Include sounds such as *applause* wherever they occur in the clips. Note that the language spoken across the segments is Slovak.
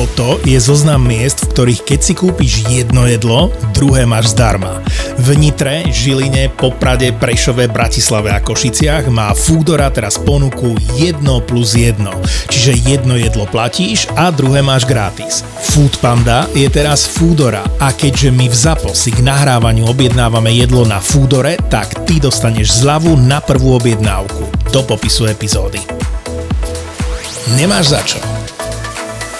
Toto je zoznam miest, v ktorých keď si kúpiš jedno jedlo, druhé máš zdarma. V Nitre, Žiline, Poprade, Prešove, Bratislave a Košiciach má Foodora teraz ponuku 1 plus 1. Čiže jedno jedlo platíš a druhé máš gratis. Food je teraz Foodora a keďže my v ZAPO si k nahrávaniu objednávame jedlo na Foodore, tak ty dostaneš zľavu na prvú objednávku. Do popisu epizódy. Nemáš za čo.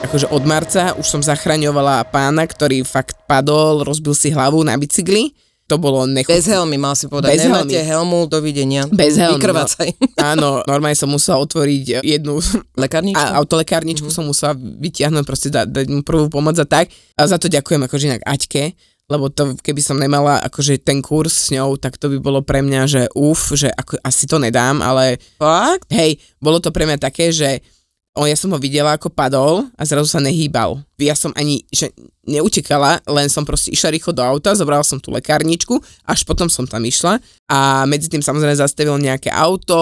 akože od marca už som zachraňovala pána, ktorý fakt padol, rozbil si hlavu na bicykli. To bolo nechutné. Bez helmy, mal si povedať. Bez Nemáte helmu, dovidenia. Bez helmy, Vykrvácaj. No, *laughs* áno, normálne som musela otvoriť jednu *laughs* Lekárničku? a autolekárničku mm-hmm. som musela vytiahnuť, proste dať, dať mu prvú pomoc a tak. A za to ďakujem akože inak Aťke, lebo to keby som nemala akože ten kurz s ňou, tak to by bolo pre mňa, že uf, že ako, asi to nedám, ale Fakt? hej, bolo to pre mňa také, že on, ja som ho videla, ako padol a zrazu sa nehýbal. Ja som ani, že neutekala, len som proste išla rýchlo do auta, zobrala som tú lekárničku, až potom som tam išla. A medzi tým samozrejme zastavilo nejaké auto,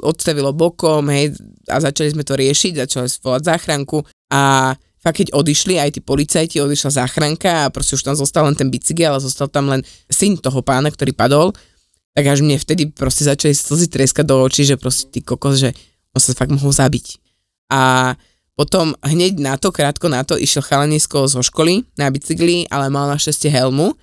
odstavilo bokom, hej, a začali sme to riešiť, začali volať záchranku. A fakt keď odišli aj tí policajti, odišla záchranka a proste už tam zostal len ten bicykel, ale zostal tam len syn toho pána, ktorý padol, tak až mne vtedy proste začali slzy treskať do očí, že proste ty kokos, že on sa fakt mohol zabiť a potom hneď na to, krátko na to, išiel chalanisko zo školy na bicykli, ale mal našťastie helmu.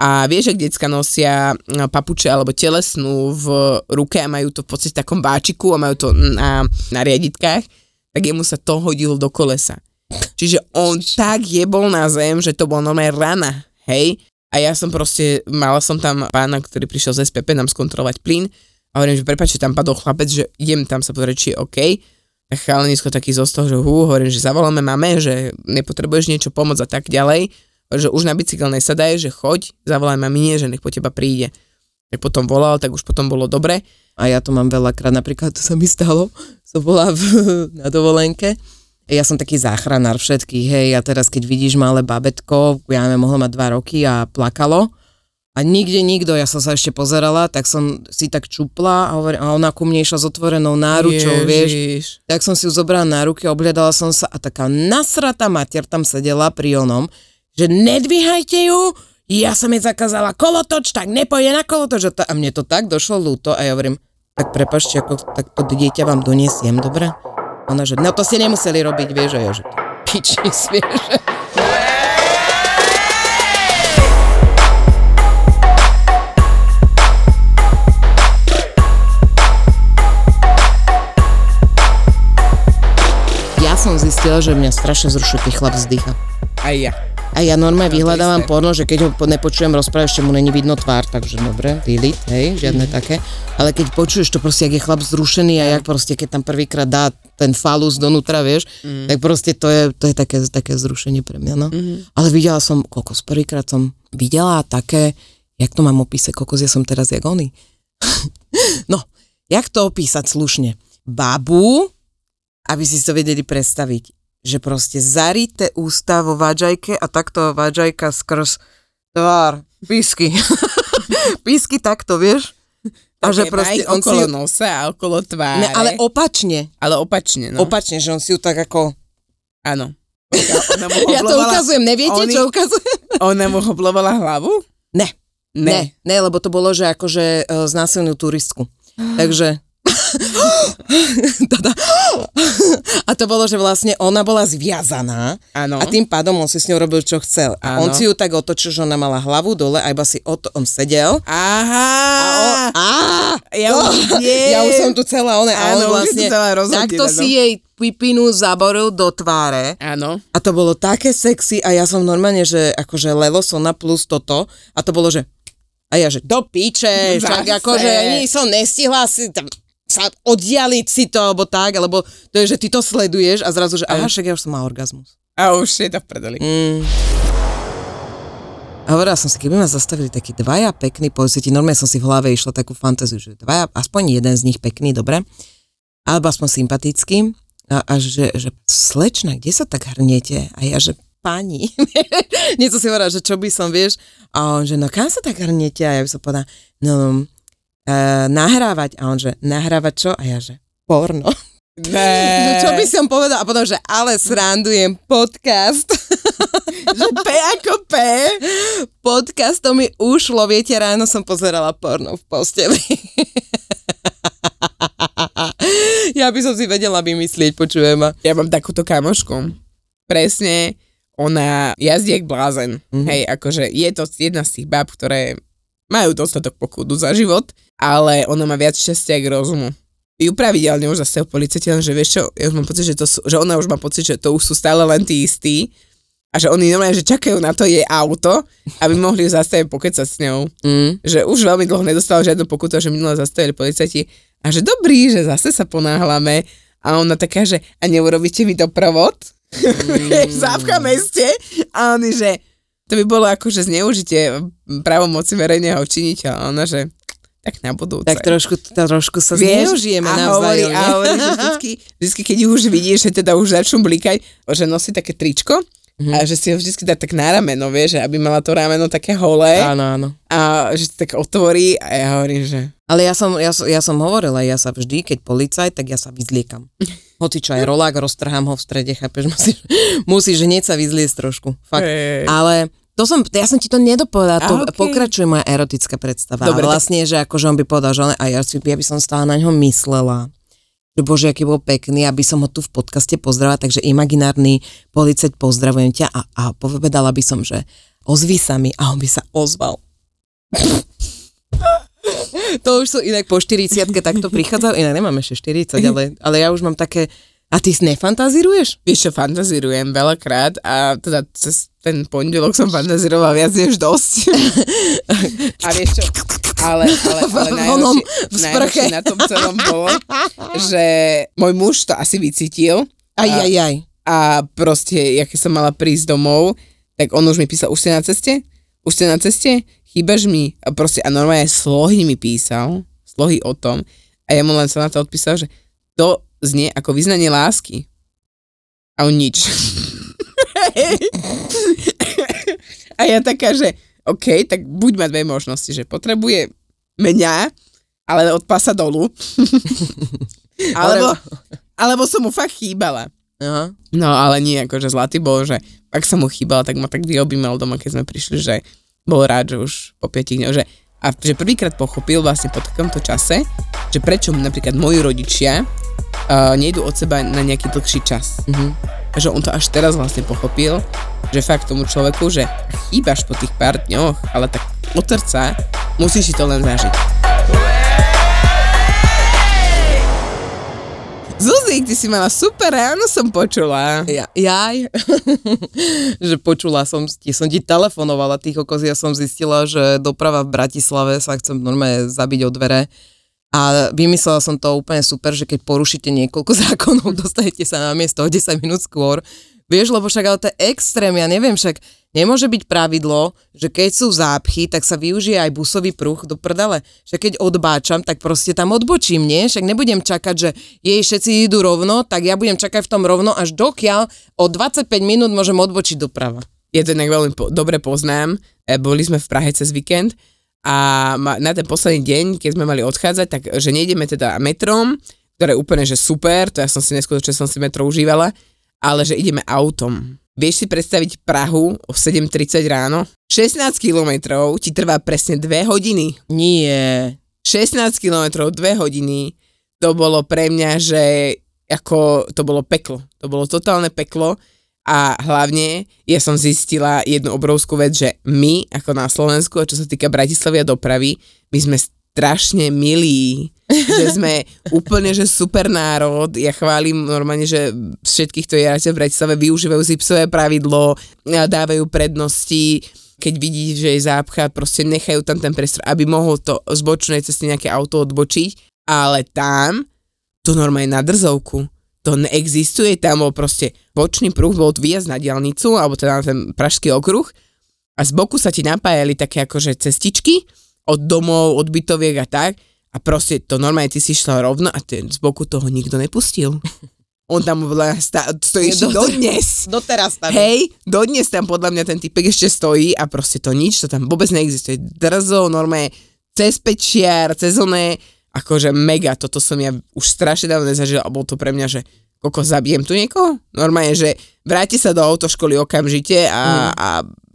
A vieš, ak decka nosia no, papuče alebo telesnú v ruke a majú to v podstate v takom báčiku a majú to na, na riaditkách, tak jemu sa to hodilo do kolesa. Čiže on tak jebol na zem, že to bol normálne rana, hej? A ja som proste, mala som tam pána, ktorý prišiel z SPP nám skontrolovať plyn a hovorím, že prepáč, že tam padol chlapec, že idem tam sa pozrieť, či je OK chalanisko taký zostal, že hú, hovorím, že zavoláme mame, že nepotrebuješ niečo pomôcť a tak ďalej, že už na bicykel nesadaj, že choď, zavolaj mamine, že nech po teba príde. Tak potom volal, tak už potom bolo dobre. A ja to mám veľakrát, napríklad to sa mi stalo, som bola v, *laughs* na dovolenke, ja som taký záchranár všetkých, hej, a teraz keď vidíš malé babetko, ja neviem, mohlo mať dva roky a plakalo, a nikde nikto, ja som sa ešte pozerala, tak som si tak čupla a, hovorím, a ona ku mne išla s otvorenou náručou, Ježiš. vieš. Tak som si ju zobrala na ruky, obhľadala som sa a taká nasratá matier tam sedela pri onom, že nedvíhajte ju, ja som jej zakázala kolotoč, tak nepojde na kolotoč. A, to, a mne to tak došlo ľúto a ja hovorím, tak prepašte, ako, tak to dieťa vám doniesiem, dobre? Ona, že no to ste nemuseli robiť, vieš, a ja, že piči, *laughs* vieš. Som zistila, že mňa strašne zrušuje, keď chlap vzdycha. Aj ja. A ja normálne No, vyhľadávam porno, že keď ho po- nepočujem rozprávať, ešte mu není vidno tvár, takže dobre, delete, hej, žiadne také. Ale keď počuješ to proste, jak je chlap zrušený a jak proste, keď tam prvýkrát dá ten falus donútra, vieš, tak proste to je, to je také, také zrušenie pre mňa, no. Ale videla som, kokos, prvýkrát som videla také, jak to mám opísať, kokos, ja som teraz jak oni. *laughs* no, jak to opísať slušne? Babu, aby si to vedeli predstaviť, že proste zarité ústa vo vážajke a takto vážajka skrz tvár, písky. *laughs* písky takto, vieš? A že proste on si okolo ju, nosa a okolo tváre. ne, ale opačne, ale opačne, no. opačne, že on si ju tak ako, Áno. *laughs* Ona mu ja to ukazujem, neviete, oni- čo ukazujem? *laughs* Ona mu hoblovala hlavu? Ne, ne, ne, lebo to bolo, že akože uh, znásilnil turistku. *gasps* Takže... *laughs* Tada. a to bolo, že vlastne ona bola zviazaná Áno. a tým pádom on si s ňou robil, čo chcel. A Áno. on si ju tak otočil, že ona mala hlavu dole a iba si o to, on sedel. Aha. Á, ja, no, už ja už som tu celá, ona, a on vlastne takto no. si jej pipinu zaboril do tváre Áno. a to bolo také sexy a ja som normálne, že akože Lelosona plus toto a to bolo, že a ja, že do piče, však akože ani som nestihla si tam sa oddialiť si to, alebo tak, alebo to je, že ty to sleduješ a zrazu, že aha, však ja už som mal orgazmus. A už je to v prdeli. Mm. A hovorila som si, keby ma zastavili takí dvaja pekní policajti, normálne som si v hlave išla takú fantáziu, že dvaja, aspoň jeden z nich pekný, dobre, alebo aspoň sympatický, a, a že, že slečna, kde sa tak hrniete? A ja, že pani. *laughs* Niečo si hovorila, že čo by som, vieš, a on, že no kam sa tak hrniete? A ja by som povedala, no, e, nahrávať. A on, že nahrávať čo? A ja, že porno. Ne. *laughs* No, čo by som povedal? A potom, že ale srandujem podcast. *laughs* že P ako P. Podcast to mi ušlo, viete, ráno som pozerala porno v posteli. *laughs* ja by som si vedela vymyslieť, počujem ma. Ja mám takúto kamošku. Presne, ona jazdí jak blázen. Mm-hmm. Hej, akože je to jedna z tých báb, ktoré majú dostatok pokudu za život, ale ona má viac šťastia k rozumu. Ju pravidelne už zase policajti, že vieš čo, ja už mám pocit, že, to sú, že ona už má pocit, že to už sú stále len tí istí a že oni normálne, že čakajú na to jej auto, aby mohli ju zastaviť pokecať s ňou. Mm. Že už veľmi dlho nedostala žiadnu pokutu, že minule zastavili policajti a že dobrý, že zase sa ponáhľame a ona taká, že a neurobíte mi doprovod? Mm. *laughs* Závka meste a oni, že to by bolo akože zneužitie právomoci verejného činiteľa. Ona, že tak na budúce. Tak trošku, trošku sa zneužijeme a hovorí, a hovorí, že vždycky, vždycky, keď už vidíš, že teda už začnú blikať, že nosí také tričko Mhm. a že si ho vždycky dá tak na rameno, vieš, že aby mala to rameno také holé Áno, áno. a že si tak otvorí a ja hovorím, že Ale ja som, ja, ja som hovorila, ja sa vždy, keď policajt, tak ja sa vyzliekam. Hoci čo aj rolák, roztrhám ho v strede, chápeš, *laughs* musíš, musíš hneď sa vyzliecť trošku. Fakt. Hej. Ale to som, ja som ti to nedopovedala, to okej. pokračuje moja erotická predstava. Dobre, Dobre, tak- vlastne, že akože on by povedal, že on, a ja, si, ja by som stále na ňo myslela. Že bože, aký bol pekný, aby som ho tu v podcaste pozdravila, takže imaginárny policajt, pozdravujem ťa a, a povedala by som, že ozví sa mi a on by sa ozval. to už sú inak po 40 takto prichádzajú, inak nemám ešte 40, ale, ale ja už mám také, a ty nefantazíruješ? vieš čo, fantazírujem veľakrát a teda cez ten pondelok som fantazírovala viac než dosť. *laughs* a vieš čo, ale, ale, ale najhoršie, na tom celom bolo, že môj muž to asi vycítil Aj, aj, aj. a proste, keď som mala prísť domov, tak on už mi písal, už ste na ceste? Už ste na ceste? Chýbaš mi? A proste, a normálne slohy mi písal, slohy o tom. A ja mu len sa na to odpísal, že to znie ako vyznanie lásky. A on nič. a ja taká, že OK, tak buď má dve možnosti, že potrebuje mňa, ale od pasa dolu. *laughs* alebo, alebo som mu fakt chýbala. Aha. No ale nie, akože zlatý bol, že ak som mu chýbala, tak ma tak vyobímal doma, keď sme prišli, že bol rád, že už po 5 dňoch, že a že prvýkrát pochopil vlastne po takomto čase, že prečo napríklad moji rodičia uh, nejdu od seba na nejaký dlhší čas. Mhm. A že on to až teraz vlastne pochopil, že fakt tomu človeku, že chýbaš po tých pár dňoch, ale tak od srdca musíš si to len zažiť. Zuzik, ty si mala super ráno, som počula. Ja, jaj, *laughs* že počula som ti, som ti telefonovala tých okos, ja som zistila, že doprava v Bratislave sa chcem normálne zabiť o dvere a vymyslela som to úplne super, že keď porušíte niekoľko *laughs* zákonov, dostanete sa na miesto o 10 minút skôr. Vieš, lebo však ale to je extrém, ja neviem, však nemôže byť pravidlo, že keď sú zápchy, tak sa využije aj busový pruh do prdele. Však keď odbáčam, tak proste tam odbočím, nie? Však nebudem čakať, že jej všetci idú rovno, tak ja budem čakať v tom rovno, až dokiaľ o 25 minút môžem odbočiť doprava. Ja to inak veľmi po- dobre poznám. E, boli sme v Prahe cez víkend a ma, na ten posledný deň, keď sme mali odchádzať, tak že nejdeme teda metrom, ktoré je úplne že super, to ja som si neskutočne som si metro užívala, ale že ideme autom. Vieš si predstaviť Prahu o 7.30 ráno? 16 kilometrov ti trvá presne 2 hodiny. Nie. 16 kilometrov, 2 hodiny. To bolo pre mňa, že ako to bolo peklo. To bolo totálne peklo a hlavne ja som zistila jednu obrovskú vec, že my ako na Slovensku, a čo sa týka Bratislavy a dopravy, my sme strašne milí, že sme úplne, že super národ. Ja chválim normálne, že všetkých, ktorí ráte v Bratislave, využívajú zipsové pravidlo, dávajú prednosti, keď vidí, že je zápcha, proste nechajú tam ten priestor, aby mohol to z bočnej cesty nejaké auto odbočiť, ale tam to normálne na drzovku. To neexistuje, tam bol proste bočný pruh, bol výjazd na diálnicu, alebo teda na ten pražský okruh. A z boku sa ti napájali také akože cestičky od domov, od bytoviek a tak a proste to normálne ty si šla rovno a ten z boku toho nikto nepustil. On tam bola, stá, stojí ešte Do- dodnes. Doteraz tam. Hej, dodnes tam podľa mňa ten typek ešte stojí a proste to nič, to tam vôbec neexistuje. Drzo, normálne, cez pečiar, cez oné, akože mega, toto som ja už strašne dávno nezažil a bol to pre mňa, že koko, zabijem tu niekoho? Normálne, že vráti sa do autoškoly okamžite a, a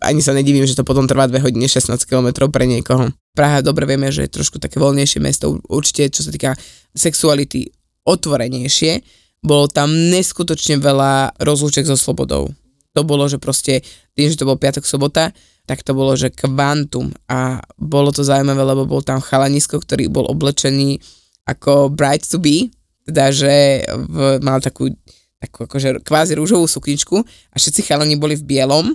ani sa nedivím, že to potom trvá 2 hodiny 16 km pre niekoho. Praha, dobre vieme, že je trošku také voľnejšie mesto, určite čo sa týka sexuality otvorenejšie. Bolo tam neskutočne veľa rozlúček so slobodou. To bolo, že proste, tým, že to bol piatok, sobota, tak to bolo, že kvantum a bolo to zaujímavé, lebo bol tam chalanisko, ktorý bol oblečený ako bride to be, teda, že v, mal takú, takú akože kvázi rúžovú sukničku a všetci chalani boli v bielom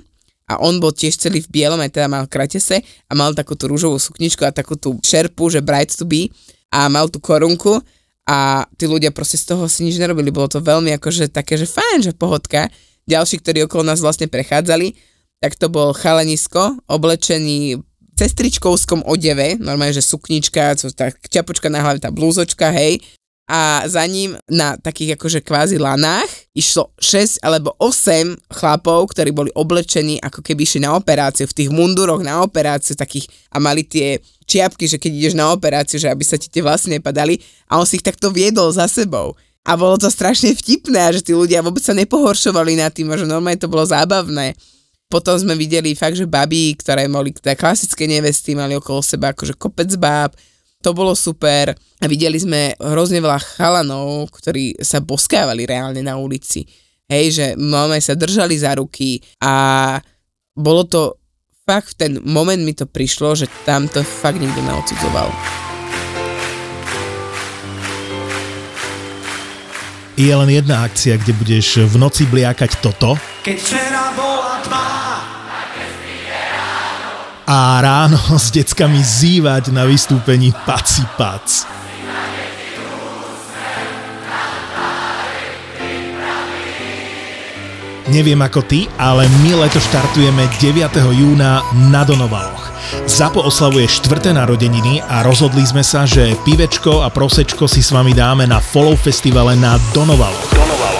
a on bol tiež celý v bielom, aj teda mal kratese a mal takú tú rúžovú sukničku a takú tú šerpu, že bride to be a mal tú korunku a tí ľudia proste z toho si nič nerobili. Bolo to veľmi akože také, že fajn, že pohodka. Ďalší, ktorí okolo nás vlastne prechádzali, tak to bol chalanisko, oblečený v cestričkovskom odeve, normálne, že suknička, čo, tá čapočka na hlave, tá blúzočka, hej, a za ním na takých akože kvázi lanách išlo 6 alebo 8 chlapov, ktorí boli oblečení ako keby išli na operáciu, v tých munduroch na operáciu takých a mali tie čiapky, že keď ideš na operáciu, že aby sa ti tie vlasy nepadali a on si ich takto viedol za sebou. A bolo to strašne vtipné že tí ľudia vôbec sa nepohoršovali nad tým že normálne to bolo zábavné. Potom sme videli fakt, že baby, ktoré boli teda klasické nevesty, mali okolo seba akože kopec báb, to bolo super a videli sme hrozne veľa chalanov, ktorí sa boskávali reálne na ulici. Hej, že máme sa držali za ruky a bolo to fakt v ten moment mi to prišlo, že tam to fakt nikto neodsudzoval. Je len jedna akcia, kde budeš v noci bliakať toto Keď včera bola tma a ráno *laughs* s deckami zývať na vystúpení Paci Pac. Neviem ako ty, ale my leto štartujeme 9. júna na Donovaloch. Zapo oslavuje štvrté narodeniny a rozhodli sme sa, že pivečko a prosečko si s vami dáme na Follow festivale na Donovaloch.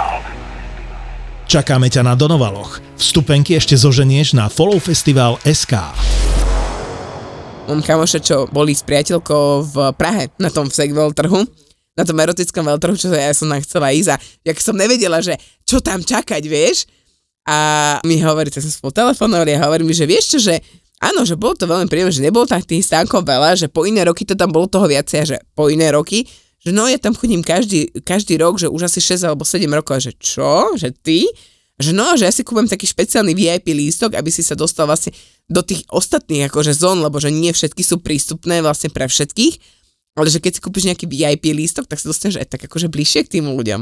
Čakáme ťa na Donovaloch. Vstupenky ešte zoženieš na Follow Festival SK. Mám kamoše, čo boli s priateľkou v Prahe na tom sex trhu, na tom erotickom veľtrhu, čo ja som tam chcela ísť a jak som nevedela, že čo tam čakať, vieš. A mi hovorí, tak som spolu telefonovali a hovorí mi, že vieš čo, že áno, že bolo to veľmi príjemné, že nebolo tak tých stánkov veľa, že po iné roky to tam bolo toho viacej že po iné roky, že no ja tam chodím každý, každý rok, že už asi 6 alebo 7 rokov, a že čo, že ty? Že no, že ja si kúpem taký špeciálny VIP lístok, aby si sa dostal vlastne do tých ostatných akože zón, lebo že nie všetky sú prístupné vlastne pre všetkých, ale že keď si kúpiš nejaký VIP lístok, tak sa dostaneš aj tak akože bližšie k tým ľuďom.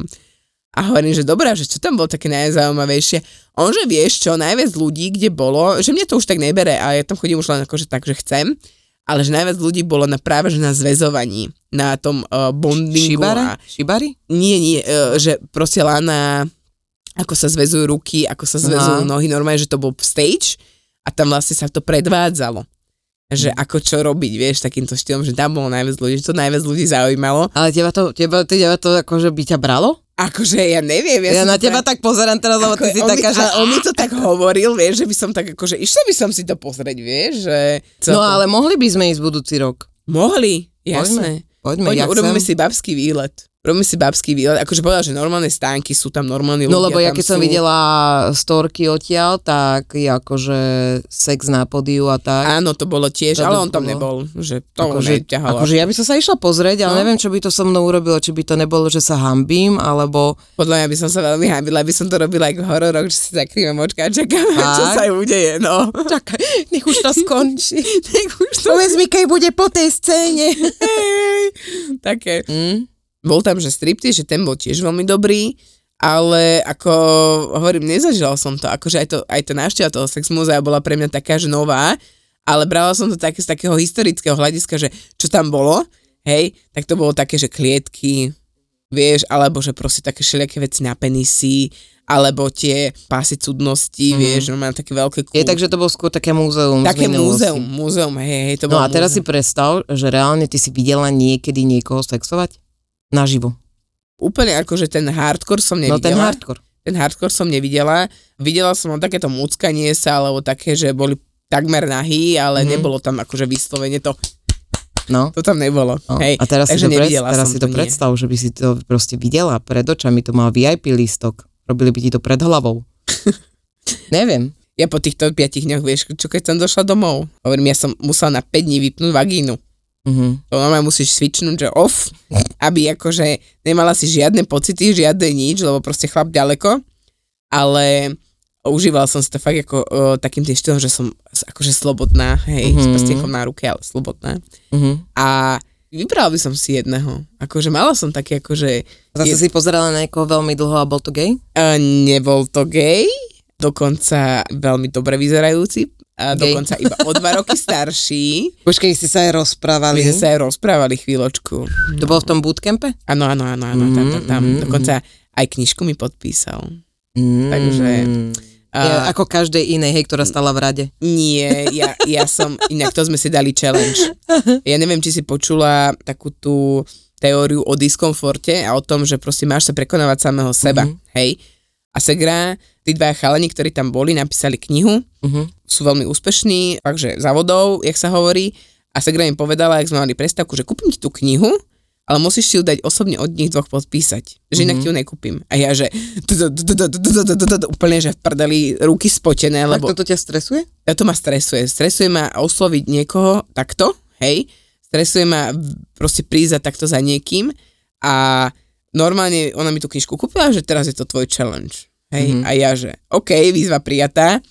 A hovorím, že dobrá, že čo tam bolo také najzaujímavejšie. On, že vieš čo, najviac ľudí, kde bolo, že mne to už tak nebere a ja tam chodím už len akože tak, že chcem, ale že najviac ľudí bolo na práve že na zväzovaní, na tom uh, bondingu. Šibara? A, Šibari? nie, nie, uh, že proste len na ako sa zväzujú ruky, ako sa zväzujú Aha. nohy, normálne, že to bol stage a tam vlastne sa to predvádzalo. Že ako čo robiť, vieš, takýmto štýlom, že tam bolo najviac ľudí, že to najviac ľudí zaujímalo. Ale teba to, teba, teba to akože by ťa bralo? Akože ja neviem, ja, Ja, na to teba tak pozerám teraz, lebo ty si on, taká, mi, že... on mi to tak hovoril, vieš, že by som tak akože, išla by som si to pozrieť, vieš, že... No ale mohli by sme ísť budúci rok. Mohli, jasné. Poďme, Poďme, ja urobíme chcem. si babský výlet. Robím si babský výlet, akože povedal, že normálne stánky sú tam normálni No ľudia. lebo ja keď som sú. videla storky odtiaľ, tak je akože sex na podiu a tak. Áno, to bolo tiež, To ale on tam bolo. nebol, že to akože, neťahalo. akože ja by som sa išla pozrieť, ale No. neviem, čo by to so mnou urobilo, či by to nebolo, že sa hambím, alebo... Podľa mňa by som sa veľmi hábila, by som to robila ako v hororoch, že si zakrývam očka a čakáme, *laughs* čo sa udeje, no. Čakaj, nech už to skončí. *laughs* Nech už to Povedz mi, keď bude po tej scéne. Také. Mm? Bol tam, že striptease, že ten bol tiež veľmi dobrý, ale ako hovorím, nezažila som to, akože aj to, aj to návšteva toho sex muzea bola pre mňa taká, že nová, ale brala som to také z takého historického hľadiska, že čo tam bolo, hej, tak to bolo také, že klietky, vieš, alebo že proste také všelijaké veci na penisy, alebo tie pásy cudnosti, mm-hmm. vieš, no mám také veľké kú... Je tak, že to bol skôr také múzeum také múzeum, múzeum, hej, hej, to No bolo a teraz si múzeum. predstav, že reálne ty si videla niekedy niekoho sexovať? Naživo. Úplne akože ten hardcore som No nevidela. ten hardcore. ten hardcore som nevidela. Videla som len takéto múckanie sa, alebo také, že boli takmer nahý, ale mm-hmm. nebolo tam akože vyslovene to, No. to tam nebolo. No, Hej, a teraz si takže to, pred, nevidela teraz si to to, predstav, že by si to proste videla pred očami, to mal VIP lístok. Robili by ti to pred hlavou. *laughs* Neviem. Ja po týchto piatich dňoch, vieš, čo keď som došla domov? Hovorím, ja som musela na 5 dní vypnúť vagínu. Mhm. To normálne musíš switchnúť, že off, aby akože nemala si žiadne pocity, žiadne nič, lebo proste chlap ďaleko. Ale užívala som si to fakt ako o, takým tým štýlom, že som akože slobodná, hej, mm-hmm. s prstiekom na ruke, ale slobodná. Mhm. A vybrala by som si jedného. Akože mala som taký akože... Zase Je- si pozerala na niekoho veľmi dlho a bol to gay? Uh, nebol to gay, dokonca veľmi dobre vyzerajúci, a dokonca iba o dva roky starší. *laughs* Počkej, si sa aj My rozprávali. sme sa aj rozprávali chvíľočku. To bolo v tom bootcampe? Áno, áno, áno, áno, tam, tam, tam. Mhm, Dokonca aj knižku mi podpísal. Mm. Takže, Uh, ako každej inej, hej, ktorá stala v rade. nie, ja, ja som, *laughs* inak to sme si dali challenge. Ja neviem, či si počula takú tú teóriu o diskomforte a o tom, že proste máš sa prekonávať samého seba, Mhm. hej. A Segra, tí dva chalani, ktorí tam boli, napísali knihu, Mhm. sú veľmi úspešní, takže závodov, jak sa hovorí. A Segra im povedala, jak sme mali prestávku, že kúpim ti tú knihu, ale musíš si ju dať osobne od nich dvoch podpísať. Že inak ti ju nekúpim. A ja, že úplne, že v prdeli ruky spotené, Tak lebo toto ťa stresuje? ja to ma stresuje. Stresuje ma osloviť niekoho takto, hej. Stresuje ma proste prísť takto za niekým a normálne ona mi tú knižku kúpila, že teraz je to tvoj challenge. Hej, Mhm. a ja, že OK, výzva prijatá.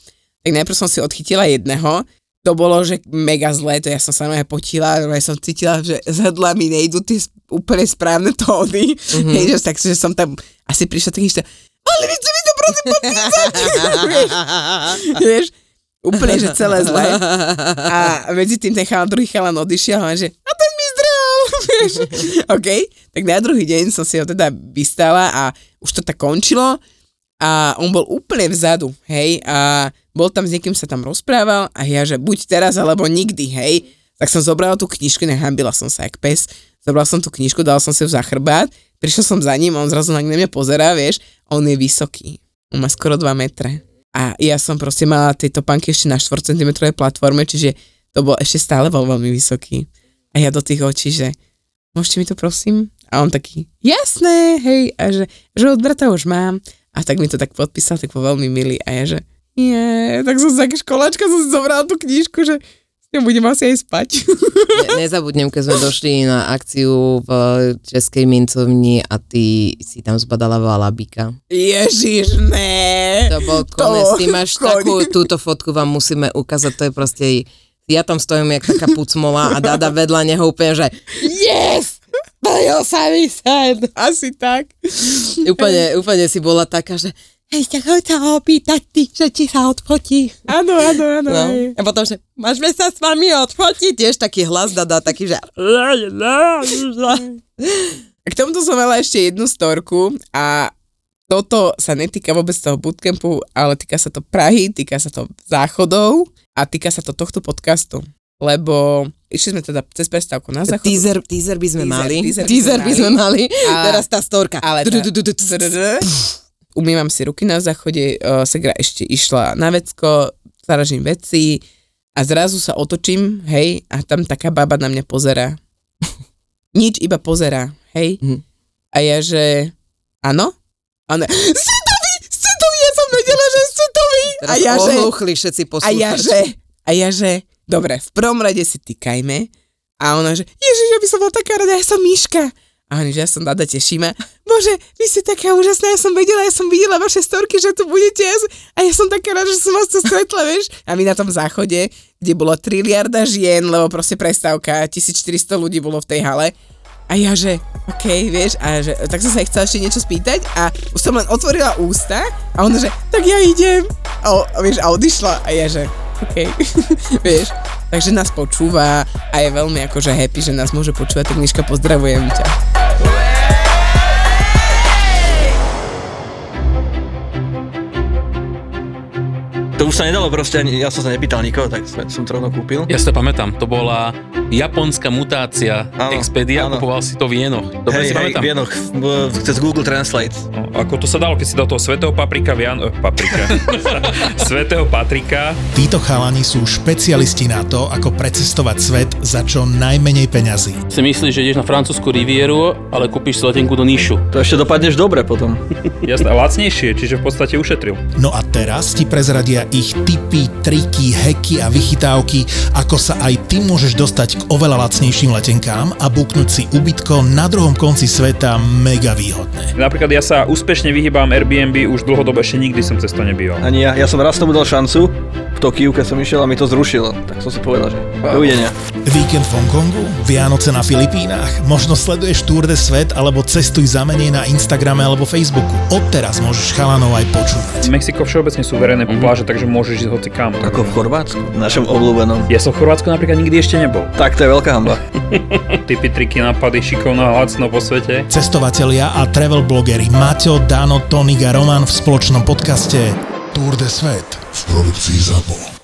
Tak najprv som si odchytila jedného, to bolo, že mega zlé, to ja som sa normálne potila, normálne som cítila, že z hrdla mi nejdu tie úplne správne tóny, mm-hmm. hej, že, tak, že som tam asi prišla taký, že ale vy ste mi to prosím podpísať, vieš, *laughs* vieš, úplne, že celé zlé. A medzi tým ten chalan, druhý chalan odišiel a že a ten mi *laughs* vieš. OK, tak na druhý deň som si ho teda vystala a už to tak končilo a on bol úplne vzadu, hej, a bol tam s niekým sa tam rozprával a ja, že buď teraz, alebo nikdy, hej, tak som zobrala tú knižku, nehambila som sa jak pes, zobrala som tú knižku, dala som si ju za chrbát, prišiel som za ním on zrazu na mňa pozerá, vieš, on je vysoký, on má skoro 2 metre. A ja som proste mala tieto panky ešte na 4 cm platforme, čiže to bol ešte stále bol veľmi vysoký. A ja do tých očí, že môžete mi to prosím? A on taký, jasné, hej, a že, že od brata už mám. A tak mi to tak podpísal, tak bol veľmi milý. A ja, že nie, tak som sa školáčka, som si zobrala tú knižku, že ňou budem asi aj spať. Ne, nezabudnem, keď sme *laughs* došli na akciu v Českej mincovni a ty si tam zbadala valabika. Ježiš, ne. To bol konec. Ty máš koniec. takú, túto fotku vám musíme ukázať, to je proste, ja tam stojím jak taká pucmola a Dada vedľa neho úplne, že yes, splnil sa mi sen. Asi tak. Úplne, úplne si bola taká, že hej, ťa sa opýtať ty, že ti sa odfotí. Áno, áno, áno. No. hej. A potom, že môžeme sa s vami odfotiť, tiež taký hlas Dada, taký, že K tomuto som mala ešte jednu storku a toto sa netýka vôbec toho bootcampu, ale týka sa to Prahy, týka sa to záchodov a týka sa to tohto podcastu. Lebo išli sme teda cez prestávku na záchod. teaser, teaser by sme Teaser, mali. teaser Teaser by sme mali. A- Teraz tá storka. Ale tá- Umývam si ruky na záchode, uh, Segra ešte išla na vecko, zaražím veci a zrazu sa otočím, hej, a tam taká baba na mňa pozerá. Nič, iba pozerá, hej. Mhm. A ja, že áno? A ona, ste to vy, ste to vy, ja som vedela, že ste to vy. Teraz a ja, že, všetci a ja, že, a ja, že, dobre, v prvom rade si tykajme. A ona, že, ježiš, ja by som bol taká rada, ja som Miška. A oni, že ja som Dada, teší ma. Bože, vy ste taká úžasná, ja som vedela, ja som videla vaše storky, že tu budete a ja som taká rada, že som vás tu stretla, vieš. A my na tom záchode, kde bolo triliarda žien, lebo proste prestávka, 1400 ľudí bolo v tej hale. A ja, že, OK, vieš, a že, tak som sa jej chcela ešte niečo spýtať a už som len otvorila ústa a ona, že, tak ja idem. A vieš, a odišla a ja, že, OK, *laughs* vieš. Takže nás počúva a je veľmi akože happy, že nás môže počúvať, tak Miška, pozdravujem ťa. To už sa nedalo proste, ani, ja som sa nepýtal nikoho, tak som som to rovno kúpil. Ja si to pamätám, to bola japonská mutácia Áno, Expedia, áno. kupoval si to v jenoch. Dobre hej, si hej, pamätám. v Vienoch, v- cez Google Translate. No, ako to sa dalo, keď si dal toho svetého paprika, Vian... eh, paprika. *laughs* svetého Patrika. Títo chalani sú špecialisti na to, ako precestovať svet za čo najmenej peňazí. Si myslíš, že ideš na francúzsku rivieru, ale kúpiš si letenku do Níšu. To ešte dopadneš dobre potom. *laughs* Jasné, lacnejšie, čiže v podstate ušetril. No a teraz ti prezradia ich tipy, triky, heky a vychytávky, ako sa aj ty môžeš dostať k oveľa lacnejším letenkám a buknúť si ubytko na druhom konci sveta mega výhodné. Napríklad ja sa úspešne vyhýbam Airbnb, už dlhodobo ešte nikdy som cez to nebýval. Ani ja, ja som raz tomu dal šancu, v Tokiu, keď som išiel a mi to zrušilo. Tak som si povedal, že dovidenia. Víkend v Hongkongu, Vianoce na Filipínach, možno sleduješ Tour de Svet alebo cestuj za menej na Instagrame alebo Facebooku. Odteraz môžeš chalanov aj počúvať. Mexiko všeobecne sú verejné pláže, takže môžeš ísť hoci kam. Ako v Chorvátsku, našom obľúbenom. Ja som v Chorvátsku napríklad nikdy ešte nebol. *laughs* Tak to je veľká hamba. *laughs* Typy, triky, nápady, šikovná lacno po svete. Cestovatelia a travel blogery Maťo, Dano, Tonik a Roman v spoločnom podcaste Tour de Svet v produkcii ZAPO.